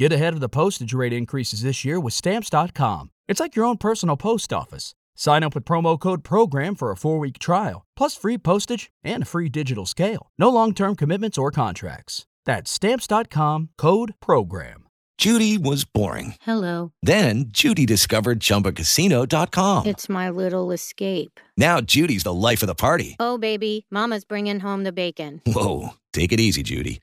Get ahead of the postage rate increases this year with Stamps.com. It's like your own personal post office. Sign up with promo code PROGRAM for a four week trial, plus free postage and a free digital scale. No long term commitments or contracts. That's Stamps.com code PROGRAM. Judy was boring. Hello. Then Judy discovered ChumbaCasino.com. It's my little escape. Now Judy's the life of the party. Oh, baby, Mama's bringing home the bacon. Whoa. Take it easy, Judy.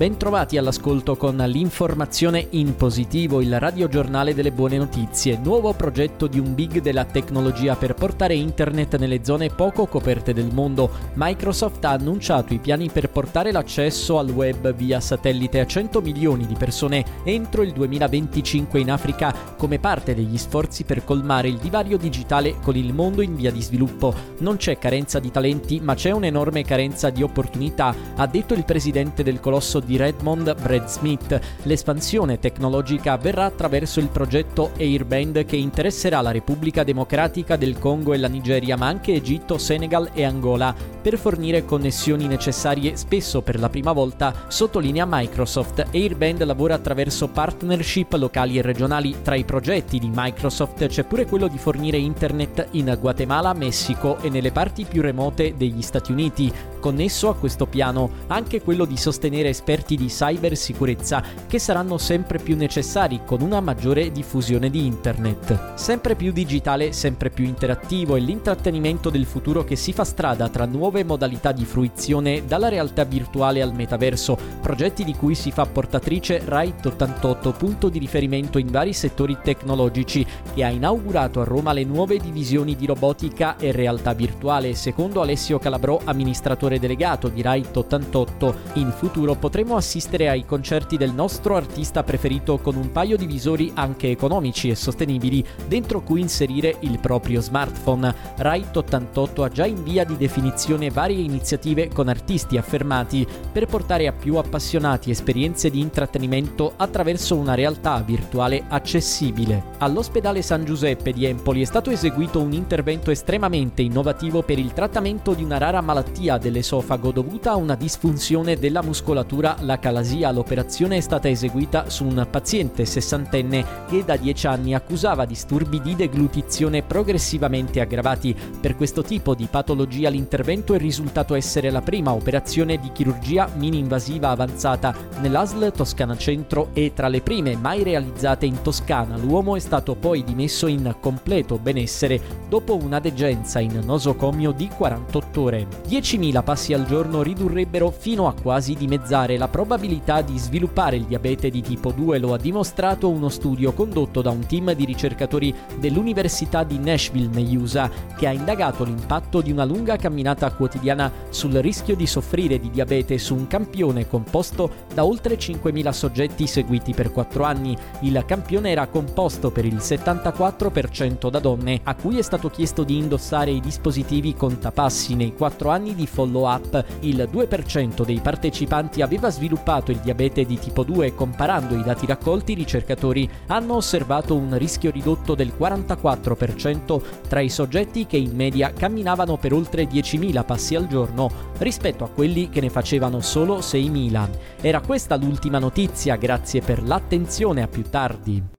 Bentrovati all'ascolto con l'informazione in positivo, il radiogiornale delle buone notizie, nuovo progetto di un big della tecnologia per portare internet nelle zone poco coperte del mondo. Microsoft ha annunciato i piani per portare l'accesso al web via satellite a 100 milioni di persone entro il 2025 in Africa come parte degli sforzi per colmare il divario digitale con il mondo in via di sviluppo. Non c'è carenza di talenti, ma c'è un'enorme carenza di opportunità, ha detto il presidente del colosso di Redmond, Brad Smith. L'espansione tecnologica avverrà attraverso il progetto Airband che interesserà la Repubblica Democratica del Congo e la Nigeria, ma anche Egitto, Senegal e Angola, per fornire connessioni necessarie spesso per la prima volta, sottolinea Microsoft. Airband lavora attraverso partnership locali e regionali. Tra i progetti di Microsoft c'è pure quello di fornire internet in Guatemala, Messico e nelle parti più remote degli Stati Uniti. Connesso a questo piano anche quello di sostenere esperti di cybersicurezza che saranno sempre più necessari con una maggiore diffusione di internet. Sempre più digitale, sempre più interattivo è l'intrattenimento del futuro che si fa strada tra nuove modalità di fruizione dalla realtà virtuale al metaverso, progetti di cui si fa portatrice Right 88, punto di riferimento in vari settori tecnologici, che ha inaugurato a Roma le nuove divisioni di robotica e realtà virtuale. Secondo Alessio Calabrò, amministratore delegato di Right 88, in futuro potremo assistere ai concerti del nostro artista preferito con un paio di visori anche economici e sostenibili dentro cui inserire il proprio smartphone. Right 88 ha già in via di definizione varie iniziative con artisti affermati per portare a più appassionati esperienze di intrattenimento attraverso una realtà virtuale accessibile. All'ospedale San Giuseppe di Empoli è stato eseguito un intervento estremamente innovativo per il trattamento di una rara malattia dell'esofago dovuta a una disfunzione della muscolatura la calasia. L'operazione è stata eseguita su un paziente sessantenne che da 10 anni accusava disturbi di deglutizione progressivamente aggravati. Per questo tipo di patologia l'intervento è risultato essere la prima operazione di chirurgia mini-invasiva avanzata nell'ASL Toscana Centro e tra le prime mai realizzate in Toscana. L'uomo è stato poi dimesso in completo benessere dopo una degenza in nosocomio di 48 ore. 10.000 passi al giorno ridurrebbero fino a quasi dimezzare la probabilità di sviluppare il diabete di tipo 2 lo ha dimostrato uno studio condotto da un team di ricercatori dell'Università di Nashville negli USA che ha indagato l'impatto di una lunga camminata quotidiana sul rischio di soffrire di diabete su un campione composto da oltre 5.000 soggetti seguiti per 4 anni. Il campione era composto per il 74% da donne a cui è stato chiesto di indossare i dispositivi contapassi nei 4 anni di follow-up. Il 2% dei partecipanti aveva sviluppato il diabete di tipo 2 e comparando i dati raccolti i ricercatori hanno osservato un rischio ridotto del 44% tra i soggetti che in media camminavano per oltre 10.000 passi al giorno rispetto a quelli che ne facevano solo 6.000. Era questa l'ultima notizia, grazie per l'attenzione a più tardi.